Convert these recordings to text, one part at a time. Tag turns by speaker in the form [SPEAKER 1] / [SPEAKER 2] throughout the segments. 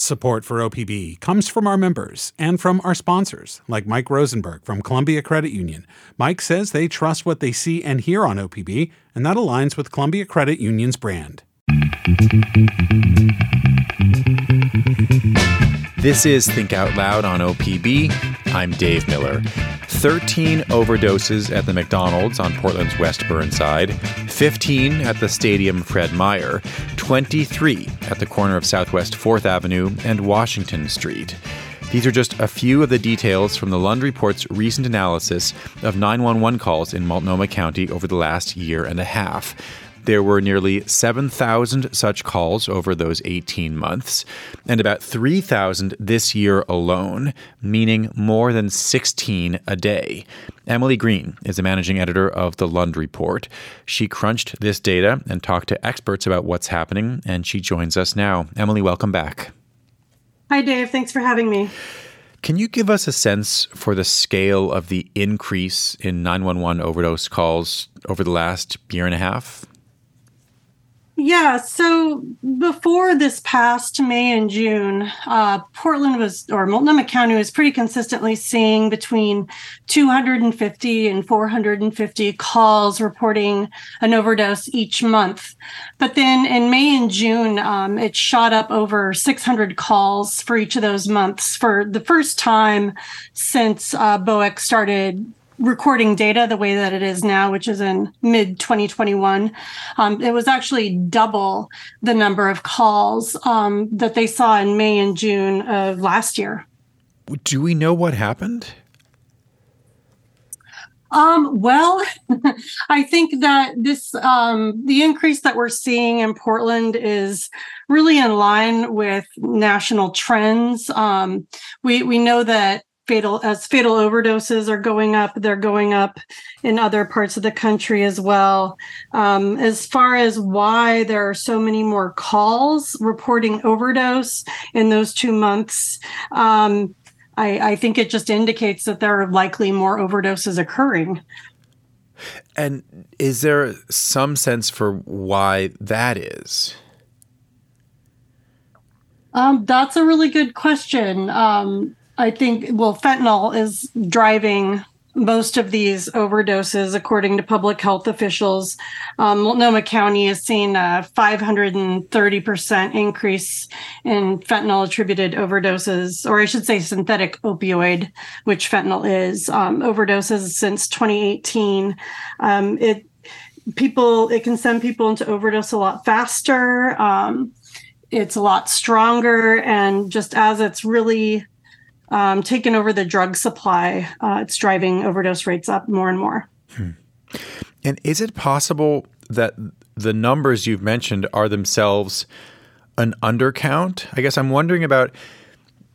[SPEAKER 1] Support for OPB comes from our members and from our sponsors, like Mike Rosenberg from Columbia Credit Union. Mike says they trust what they see and hear on OPB, and that aligns with Columbia Credit Union's brand.
[SPEAKER 2] This is Think Out Loud on OPB. I'm Dave Miller. 13 overdoses at the McDonald's on Portland's West Burnside, 15 at the Stadium Fred Meyer, 23 at the corner of Southwest 4th Avenue and Washington Street. These are just a few of the details from the Lund Report's recent analysis of 911 calls in Multnomah County over the last year and a half. There were nearly 7,000 such calls over those 18 months, and about 3,000 this year alone, meaning more than 16 a day. Emily Green is the managing editor of the Lund Report. She crunched this data and talked to experts about what's happening, and she joins us now. Emily, welcome back.
[SPEAKER 3] Hi, Dave. Thanks for having me.
[SPEAKER 2] Can you give us a sense for the scale of the increase in 911 overdose calls over the last year and a half?
[SPEAKER 3] Yeah, so before this past May and June, uh, Portland was, or Multnomah County was pretty consistently seeing between 250 and 450 calls reporting an overdose each month. But then in May and June, um, it shot up over 600 calls for each of those months for the first time since uh, BOEC started recording data the way that it is now, which is in mid 2021, um, it was actually double the number of calls um, that they saw in May and June of last year.
[SPEAKER 2] Do we know what happened?
[SPEAKER 3] Um, well, I think that this um, the increase that we're seeing in Portland is really in line with national trends. Um, we we know that fatal as fatal overdoses are going up they're going up in other parts of the country as well. Um, as far as why there are so many more calls reporting overdose in those two months um, I, I think it just indicates that there are likely more overdoses occurring.
[SPEAKER 2] And is there some sense for why that is?
[SPEAKER 3] Um, that's a really good question. Um, I think, well, fentanyl is driving most of these overdoses, according to public health officials. Um, Multnomah County has seen a 530% increase in fentanyl attributed overdoses, or I should say synthetic opioid, which fentanyl is, um, overdoses since 2018. Um, it people it can send people into overdose a lot faster. Um, it's a lot stronger, and just as it's really um, taken over the drug supply, uh, it's driving overdose rates up more and more. Hmm.
[SPEAKER 2] And is it possible that the numbers you've mentioned are themselves an undercount? I guess I'm wondering about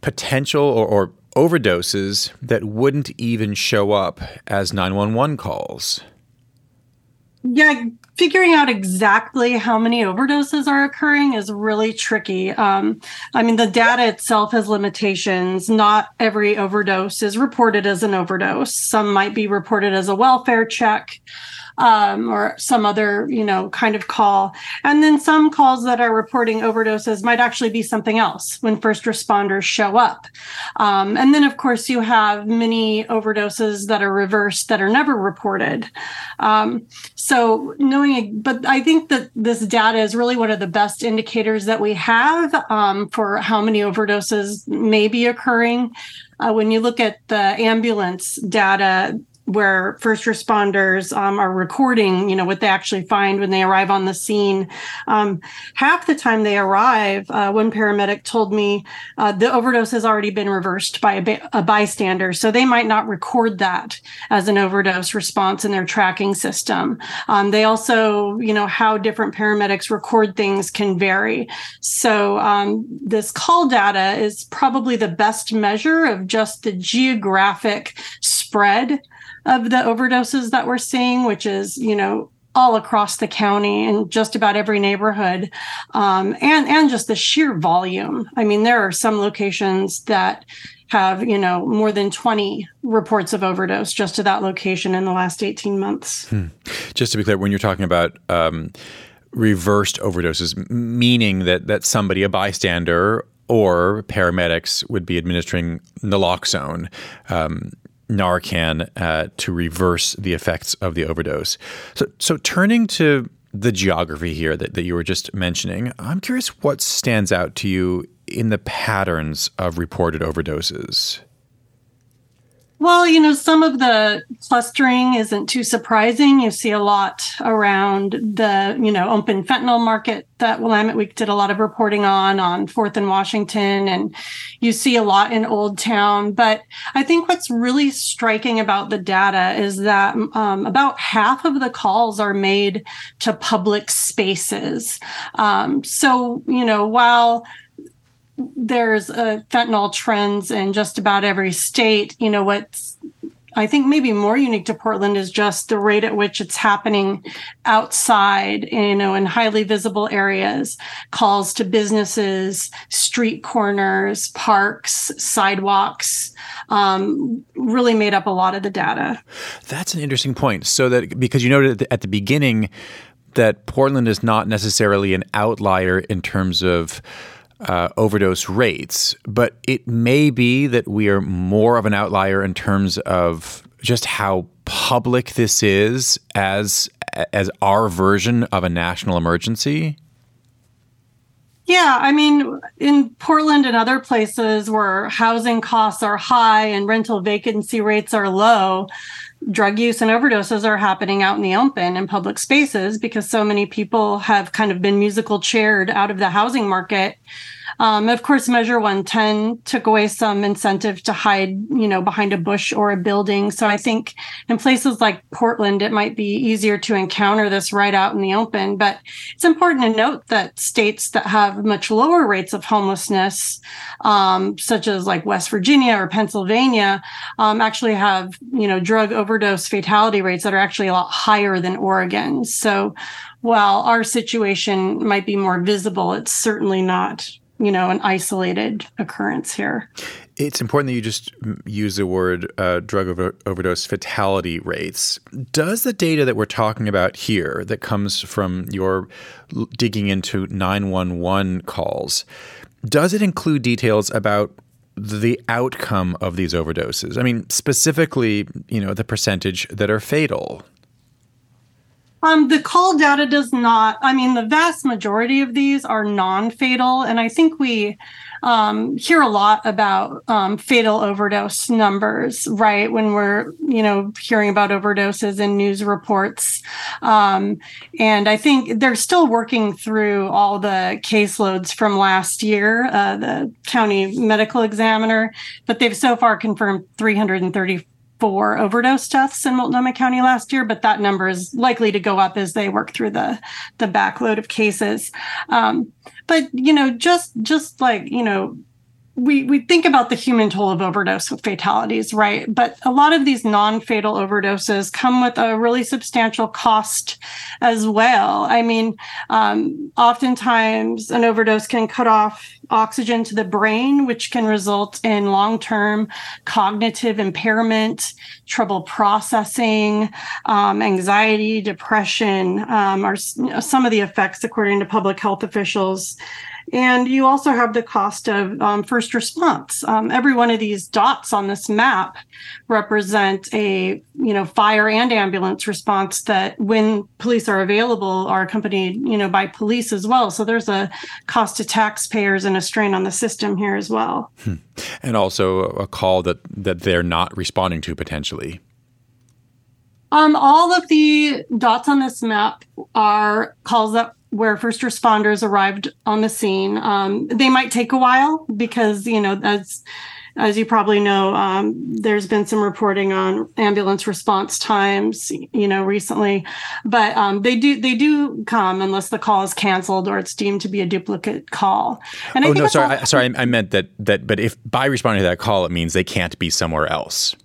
[SPEAKER 2] potential or, or overdoses that wouldn't even show up as 911 calls.
[SPEAKER 3] Yeah, figuring out exactly how many overdoses are occurring is really tricky. Um, I mean, the data itself has limitations. Not every overdose is reported as an overdose. Some might be reported as a welfare check um, or some other, you know, kind of call. And then some calls that are reporting overdoses might actually be something else when first responders show up. Um, and then, of course, you have many overdoses that are reversed that are never reported. Um, so knowing, but I think that this data is really one of the best indicators that we have um, for how many overdoses may be occurring. Uh, when you look at the ambulance data, where first responders um, are recording, you know, what they actually find when they arrive on the scene. Um, half the time they arrive, uh, one paramedic told me uh, the overdose has already been reversed by a, a, bystander, so they might not record that as an overdose response in their tracking system. Um, they also, you know, how different paramedics record things can vary. So um, this call data is probably the best measure of just the geographic spread of the overdoses that we're seeing, which is, you know, all across the county and just about every neighborhood um, and and just the sheer volume i mean there are some locations that have you know more than 20 reports of overdose just to that location in the last 18 months hmm.
[SPEAKER 2] just to be clear when you're talking about um, reversed overdoses meaning that that somebody a bystander or paramedics would be administering naloxone. Um, Narcan uh, to reverse the effects of the overdose. So, so turning to the geography here that, that you were just mentioning, I'm curious what stands out to you in the patterns of reported overdoses.
[SPEAKER 3] Well, you know, some of the clustering isn't too surprising. You see a lot around the, you know, open fentanyl market that Willamette Week did a lot of reporting on, on 4th and Washington, and you see a lot in Old Town. But I think what's really striking about the data is that um, about half of the calls are made to public spaces. Um, so, you know, while there's a fentanyl trends in just about every state. You know, what's I think maybe more unique to Portland is just the rate at which it's happening outside, you know, in highly visible areas, calls to businesses, street corners, parks, sidewalks, um, really made up a lot of the data.
[SPEAKER 2] That's an interesting point. So that because you noted at the beginning that Portland is not necessarily an outlier in terms of uh, overdose rates, but it may be that we are more of an outlier in terms of just how public this is as as our version of a national emergency.
[SPEAKER 3] Yeah, I mean, in Portland and other places where housing costs are high and rental vacancy rates are low, drug use and overdoses are happening out in the open in public spaces because so many people have kind of been musical chaired out of the housing market um, of course, Measure 110 took away some incentive to hide, you know, behind a bush or a building. So I think in places like Portland, it might be easier to encounter this right out in the open. But it's important to note that states that have much lower rates of homelessness, um, such as like West Virginia or Pennsylvania, um, actually have, you know, drug overdose fatality rates that are actually a lot higher than Oregon. So while our situation might be more visible, it's certainly not you know an isolated occurrence here.
[SPEAKER 2] It's important that you just use the word uh, drug over- overdose fatality rates. Does the data that we're talking about here, that comes from your digging into 911 calls, does it include details about the outcome of these overdoses? I mean, specifically, you know, the percentage that are fatal.
[SPEAKER 3] Um, the call data does not. I mean, the vast majority of these are non-fatal, and I think we um, hear a lot about um, fatal overdose numbers, right? When we're, you know, hearing about overdoses in news reports, um, and I think they're still working through all the caseloads from last year, uh, the county medical examiner, but they've so far confirmed 330 four overdose deaths in Multnomah County last year, but that number is likely to go up as they work through the the backload of cases. Um, but you know, just just like you know, we we think about the human toll of overdose fatalities, right? But a lot of these non-fatal overdoses come with a really substantial cost as well. I mean, um, oftentimes an overdose can cut off oxygen to the brain, which can result in long-term cognitive impairment, trouble processing, um, anxiety, depression, um, are some of the effects according to public health officials. And you also have the cost of um, first response. Um, every one of these dots on this map represent a you know fire and ambulance response that when police are available are accompanied you know by police as well. So there's a cost to taxpayers and a strain on the system here as well. Hmm.
[SPEAKER 2] And also a call that that they're not responding to potentially.
[SPEAKER 3] Um, all of the dots on this map are calls that where first responders arrived on the scene. Um, they might take a while because, you know, as as you probably know, um, there's been some reporting on ambulance response times, you know, recently, but um, they do they do come unless the call is canceled or it's deemed to be a duplicate call.
[SPEAKER 2] And oh no, sorry, all- I, sorry, I meant that that, but if by responding to that call, it means they can't be somewhere else.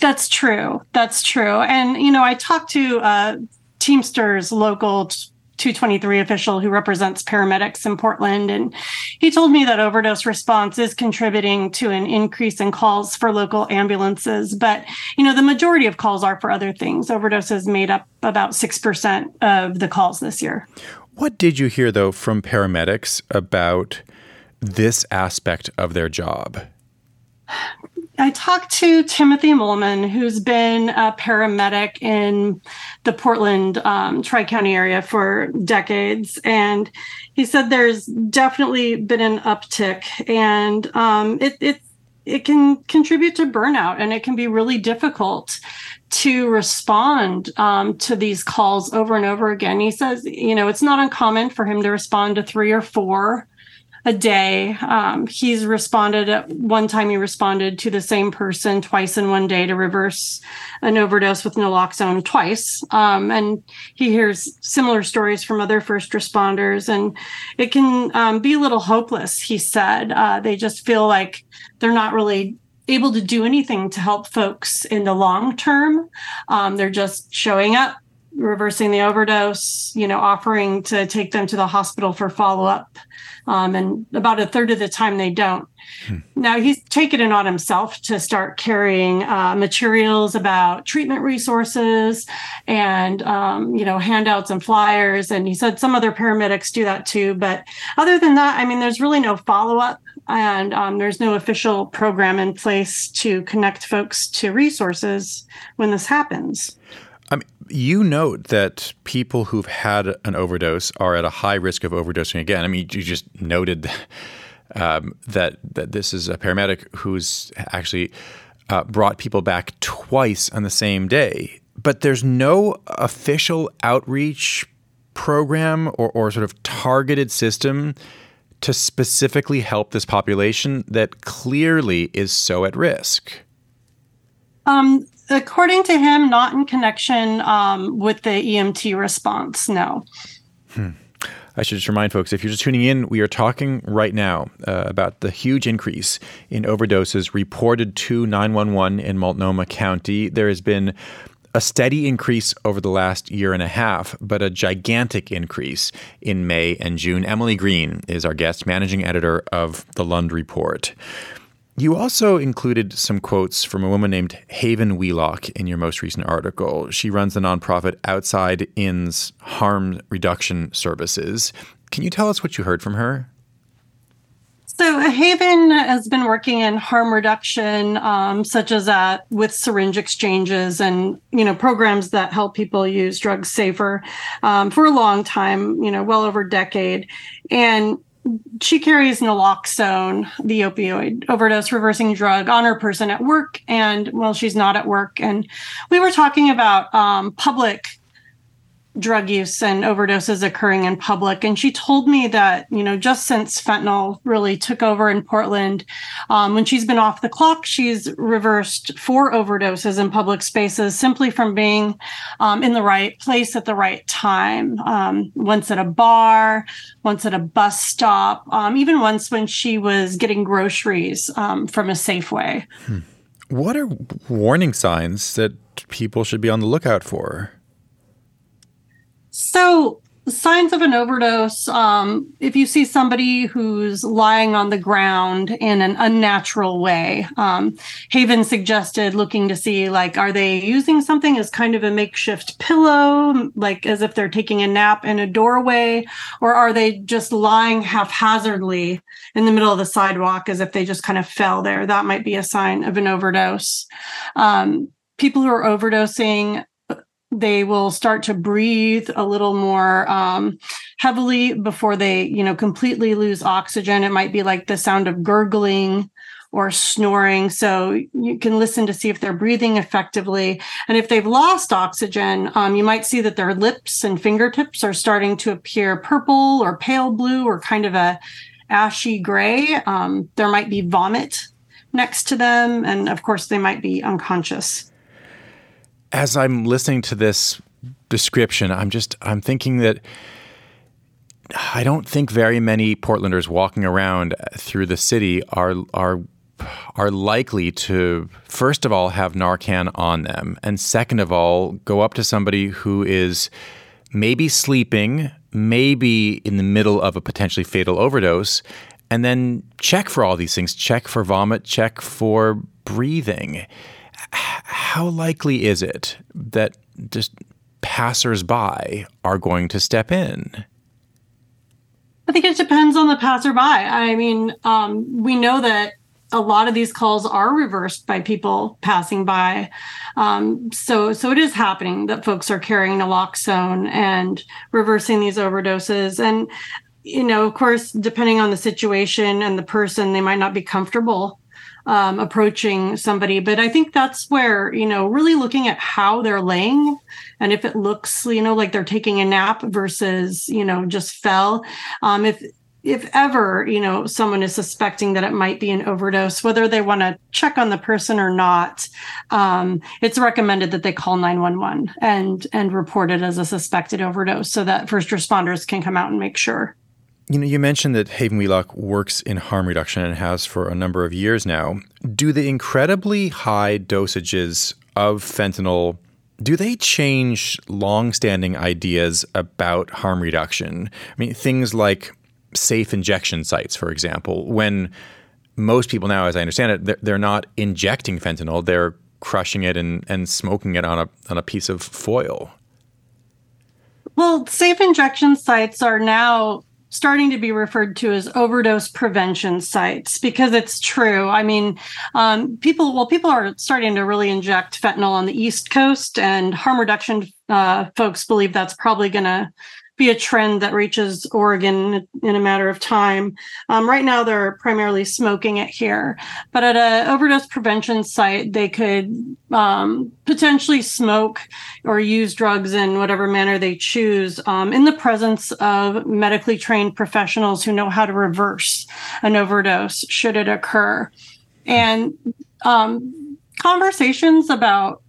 [SPEAKER 3] That's true. That's true. And you know, I talked to uh, Teamsters local 223 official who represents paramedics in Portland. And he told me that overdose response is contributing to an increase in calls for local ambulances. But, you know, the majority of calls are for other things. Overdoses made up about 6% of the calls this year.
[SPEAKER 2] What did you hear, though, from paramedics about this aspect of their job?
[SPEAKER 3] I talked to Timothy Molman, who's been a paramedic in the Portland um, Tri County area for decades. And he said there's definitely been an uptick, and um, it, it, it can contribute to burnout and it can be really difficult to respond um, to these calls over and over again. He says, you know, it's not uncommon for him to respond to three or four a day. Um, he's responded at one time, he responded to the same person twice in one day to reverse an overdose with naloxone twice. Um, and he hears similar stories from other first responders, and it can um, be a little hopeless, he said. Uh, they just feel like they're not really able to do anything to help folks in the long term. Um, they're just showing up, reversing the overdose, you know, offering to take them to the hospital for follow up. Um, and about a third of the time they don't. Hmm. Now he's taken it on himself to start carrying uh, materials about treatment resources and um, you know handouts and flyers. And he said some other paramedics do that too. But other than that, I mean, there's really no follow up, and um, there's no official program in place to connect folks to resources when this happens.
[SPEAKER 2] You note that people who've had an overdose are at a high risk of overdosing again. I mean, you just noted um, that that this is a paramedic who's actually uh, brought people back twice on the same day, but there's no official outreach program or, or sort of targeted system to specifically help this population that clearly is so at risk.
[SPEAKER 3] Um, according to him, not in connection um, with the EMT response. No.
[SPEAKER 2] Hmm. I should just remind folks if you're just tuning in, we are talking right now uh, about the huge increase in overdoses reported to 911 in Multnomah County. There has been a steady increase over the last year and a half, but a gigantic increase in May and June. Emily Green is our guest, managing editor of the Lund Report. You also included some quotes from a woman named Haven Wheelock in your most recent article. She runs the nonprofit Outside In's Harm Reduction Services. Can you tell us what you heard from her?
[SPEAKER 3] So Haven has been working in harm reduction, um, such as that with syringe exchanges and you know programs that help people use drugs safer um, for a long time, you know, well over a decade. And she carries naloxone, the opioid overdose reversing drug, on her person at work and well, she's not at work. And we were talking about um, public drug use and overdoses occurring in public. And she told me that, you know, just since fentanyl really took over in Portland, um, when she's been off the clock, she's reversed four overdoses in public spaces simply from being um, in the right place at the right time. Um, once at a bar, once at a bus stop, um, even once when she was getting groceries um, from a Safeway. Hmm.
[SPEAKER 2] What are warning signs that people should be on the lookout for?
[SPEAKER 3] So, signs of an overdose um, if you see somebody who's lying on the ground in an unnatural way um, haven suggested looking to see like are they using something as kind of a makeshift pillow like as if they're taking a nap in a doorway? Or are they just lying haphazardly in the middle of the sidewalk as if they just kind of fell there? That might be a sign of an overdose. Um, people who are overdosing they will start to breathe a little more um, heavily before they you know completely lose oxygen. It might be like the sound of gurgling or snoring. So you can listen to see if they're breathing effectively. And if they've lost oxygen um, you might see that their lips and fingertips are starting to appear purple or pale blue or kind of a ashy gray. Um, there might be vomit next to them. And of course they might be unconscious
[SPEAKER 2] as I'm listening to this description, I'm just I'm thinking that I don't think very many Portlanders walking around uh, through the city are are are likely to first of all have Narcan on them, and second of all go up to somebody who is maybe sleeping, maybe in the middle of a potentially fatal overdose, and then check for all these things. Check for vomit. Check for breathing how likely is it that just passersby are going to step in?
[SPEAKER 3] I think it depends on the passerby. I mean, um, we know that a lot of these calls are reversed by people passing by. Um, so, so it is happening that folks are carrying naloxone and reversing these overdoses. And, you know, of course, depending on the situation and the person, they might not be comfortable um, approaching somebody. But I think that's where, you know, really looking at how they're laying and if it looks, you know, like they're taking a nap versus, you know, just fell. Um, if if ever you know someone is suspecting that it might be an overdose whether they want to check on the person or not um, it's recommended that they call 911 and and report it as a suspected overdose so that first responders can come out and make sure
[SPEAKER 2] you know, you mentioned that Haven Wheelock works in harm reduction and has for a number of years now. Do the incredibly high dosages of fentanyl do they change long-standing ideas about harm reduction? I mean, things like safe injection sites, for example, when most people now, as I understand it, they're, they're not injecting fentanyl; they're crushing it and, and smoking it on a on a piece of foil.
[SPEAKER 3] Well, safe injection sites are now starting to be referred to as overdose prevention sites because it's true. I mean, um, people, well, people are starting to really inject fentanyl on the East Coast, and harm reduction uh, folks believe that's probably going to be a trend that reaches Oregon in a matter of time. Um, right now, they're primarily smoking it here, but at an overdose prevention site, they could um, potentially smoke or use drugs in whatever manner they choose um, in the presence of medically trained professionals who know how to reverse an overdose should it occur. And um, conversations about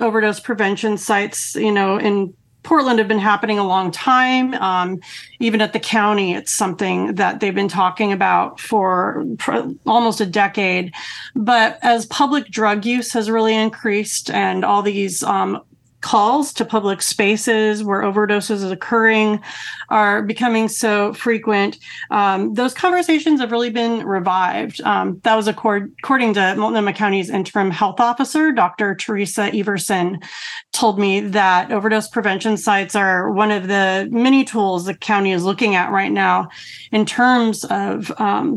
[SPEAKER 3] overdose prevention sites, you know, in Portland have been happening a long time. Um, even at the county, it's something that they've been talking about for, almost a decade. But as public drug use has really increased and all these um, calls to public spaces where overdoses is occurring are becoming so frequent. Um, those conversations have really been revived. Um, that was accord- according to Multnomah County's interim health officer, Dr. Teresa Everson, told me that overdose prevention sites are one of the many tools the county is looking at right now in terms of um,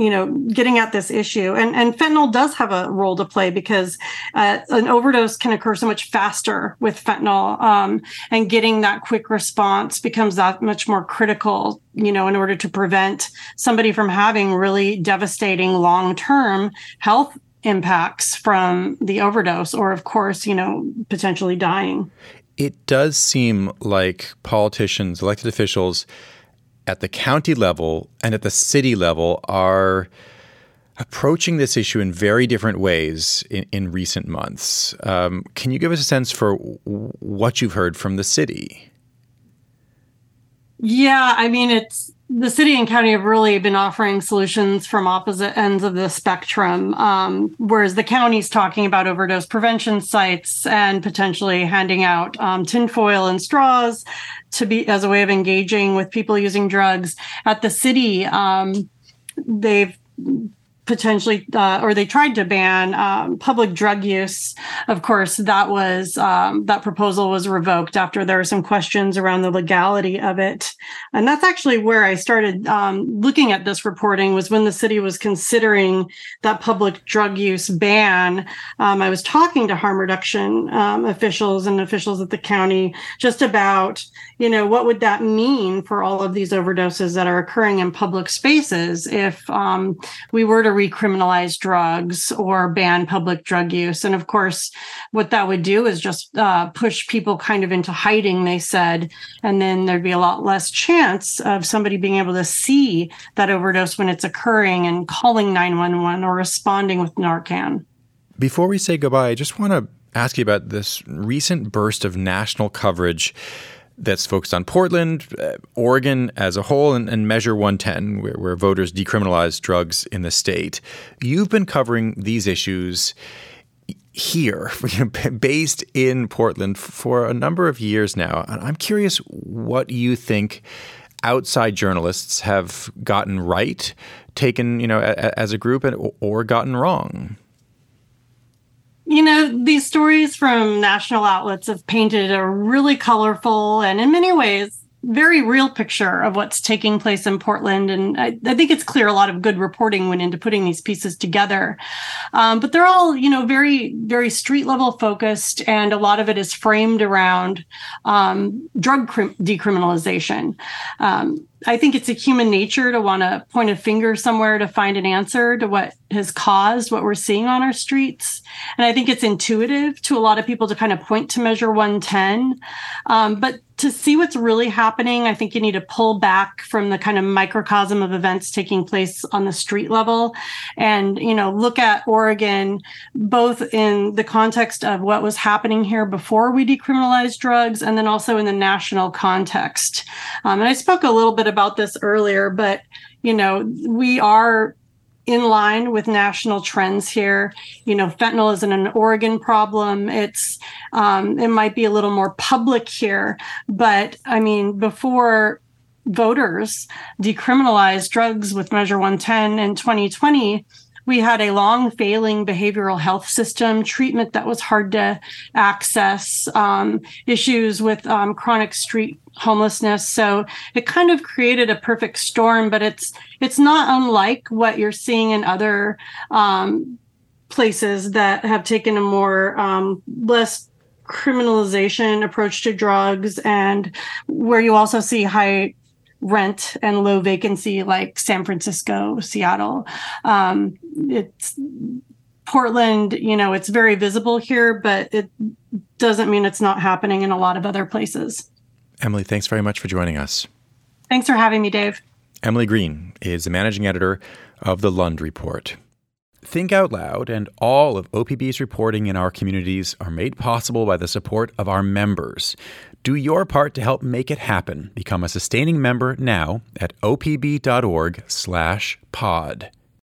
[SPEAKER 3] you know getting at this issue. And and fentanyl does have a role to play because uh, an overdose can occur so much faster with fentanyl um, and getting that quick response becomes that much more critical you know in order to prevent somebody from having really devastating long-term health impacts from the overdose or of course you know potentially dying.
[SPEAKER 2] It does seem like politicians elected officials at the county level and at the city level are approaching this issue in very different ways in, in recent months. Um, can you give us a sense for what you've heard from the city?
[SPEAKER 3] Yeah, I mean, it's the city and county have really been offering solutions from opposite ends of the spectrum. Um, whereas the county's talking about overdose prevention sites and potentially handing out um, tinfoil and straws to be as a way of engaging with people using drugs. At the city, um, they've potentially, uh, or they tried to ban um, public drug use. Of course, that was um, that proposal was revoked after there were some questions around the legality of it, and that's actually where I started um, looking at this reporting. Was when the city was considering that public drug use ban. Um, I was talking to harm reduction um, officials and officials at the county just about, you know, what would that mean for all of these overdoses that are occurring in public spaces if um, we were to recriminalize drugs or ban public drug use. And of course, what that would do is just uh, push people kind of into hiding, they said. And then there'd be a lot less chance of somebody being able to see that overdose when it's occurring and calling 911 or responding with Narcan.
[SPEAKER 2] Before we say goodbye, I just want to ask you about this recent burst of national coverage that's focused on Portland, uh, Oregon as a whole, and, and Measure 110, where, where, voters decriminalize drugs in the state. You've been covering these issues here, based in Portland, for a number of years now. I'm curious what you think outside journalists have gotten right, taken you know as a group, and, or gotten wrong
[SPEAKER 3] you know, these stories from national outlets have painted a really colorful and in many ways very real picture of what's taking place in Portland. And I, I, think it's clear a lot of good reporting went into putting these pieces together. Um, but they're all, you know, very, very street level focused. And a lot of it is framed around um, drug decriminalization. Um, I think it's a human nature to want to point a finger somewhere to find an answer to what has caused what we're seeing on our streets. And I think it's intuitive to a lot of people to kind of point to measure 110. Um, but to see what's really happening, I think you need to pull back from the kind of microcosm of events taking place on the street level and, you know, look at Oregon both in the context of what was happening here before we decriminalized drugs and then also in the national context. Um, and I spoke a little bit about this earlier, but, you know, we are in line with national trends here. You know, fentanyl isn't an Oregon problem. It's um, it might be a little more public here, but I mean, before voters decriminalized drugs with Measure 110 in 2020, we had a long failing behavioral health system, treatment that was hard to access, um, issues with um, chronic street homelessness. So it kind of created a perfect storm, but it's it's not unlike what you're seeing in other um, places that have taken a more um, less criminalization approach to drugs and where you also see high rent and low vacancy like San Francisco, Seattle. Um, it's Portland, you know, it's very visible here, but it doesn't mean it's not happening in a lot of other places.
[SPEAKER 2] Emily, thanks very much for joining us.
[SPEAKER 3] Thanks for having me, Dave.
[SPEAKER 2] Emily Green is the managing editor of the Lund Report. Think Out Loud and all of OPB's reporting in our communities are made possible by the support of our members. Do your part to help make it happen. Become a sustaining member now at opb.org/pod.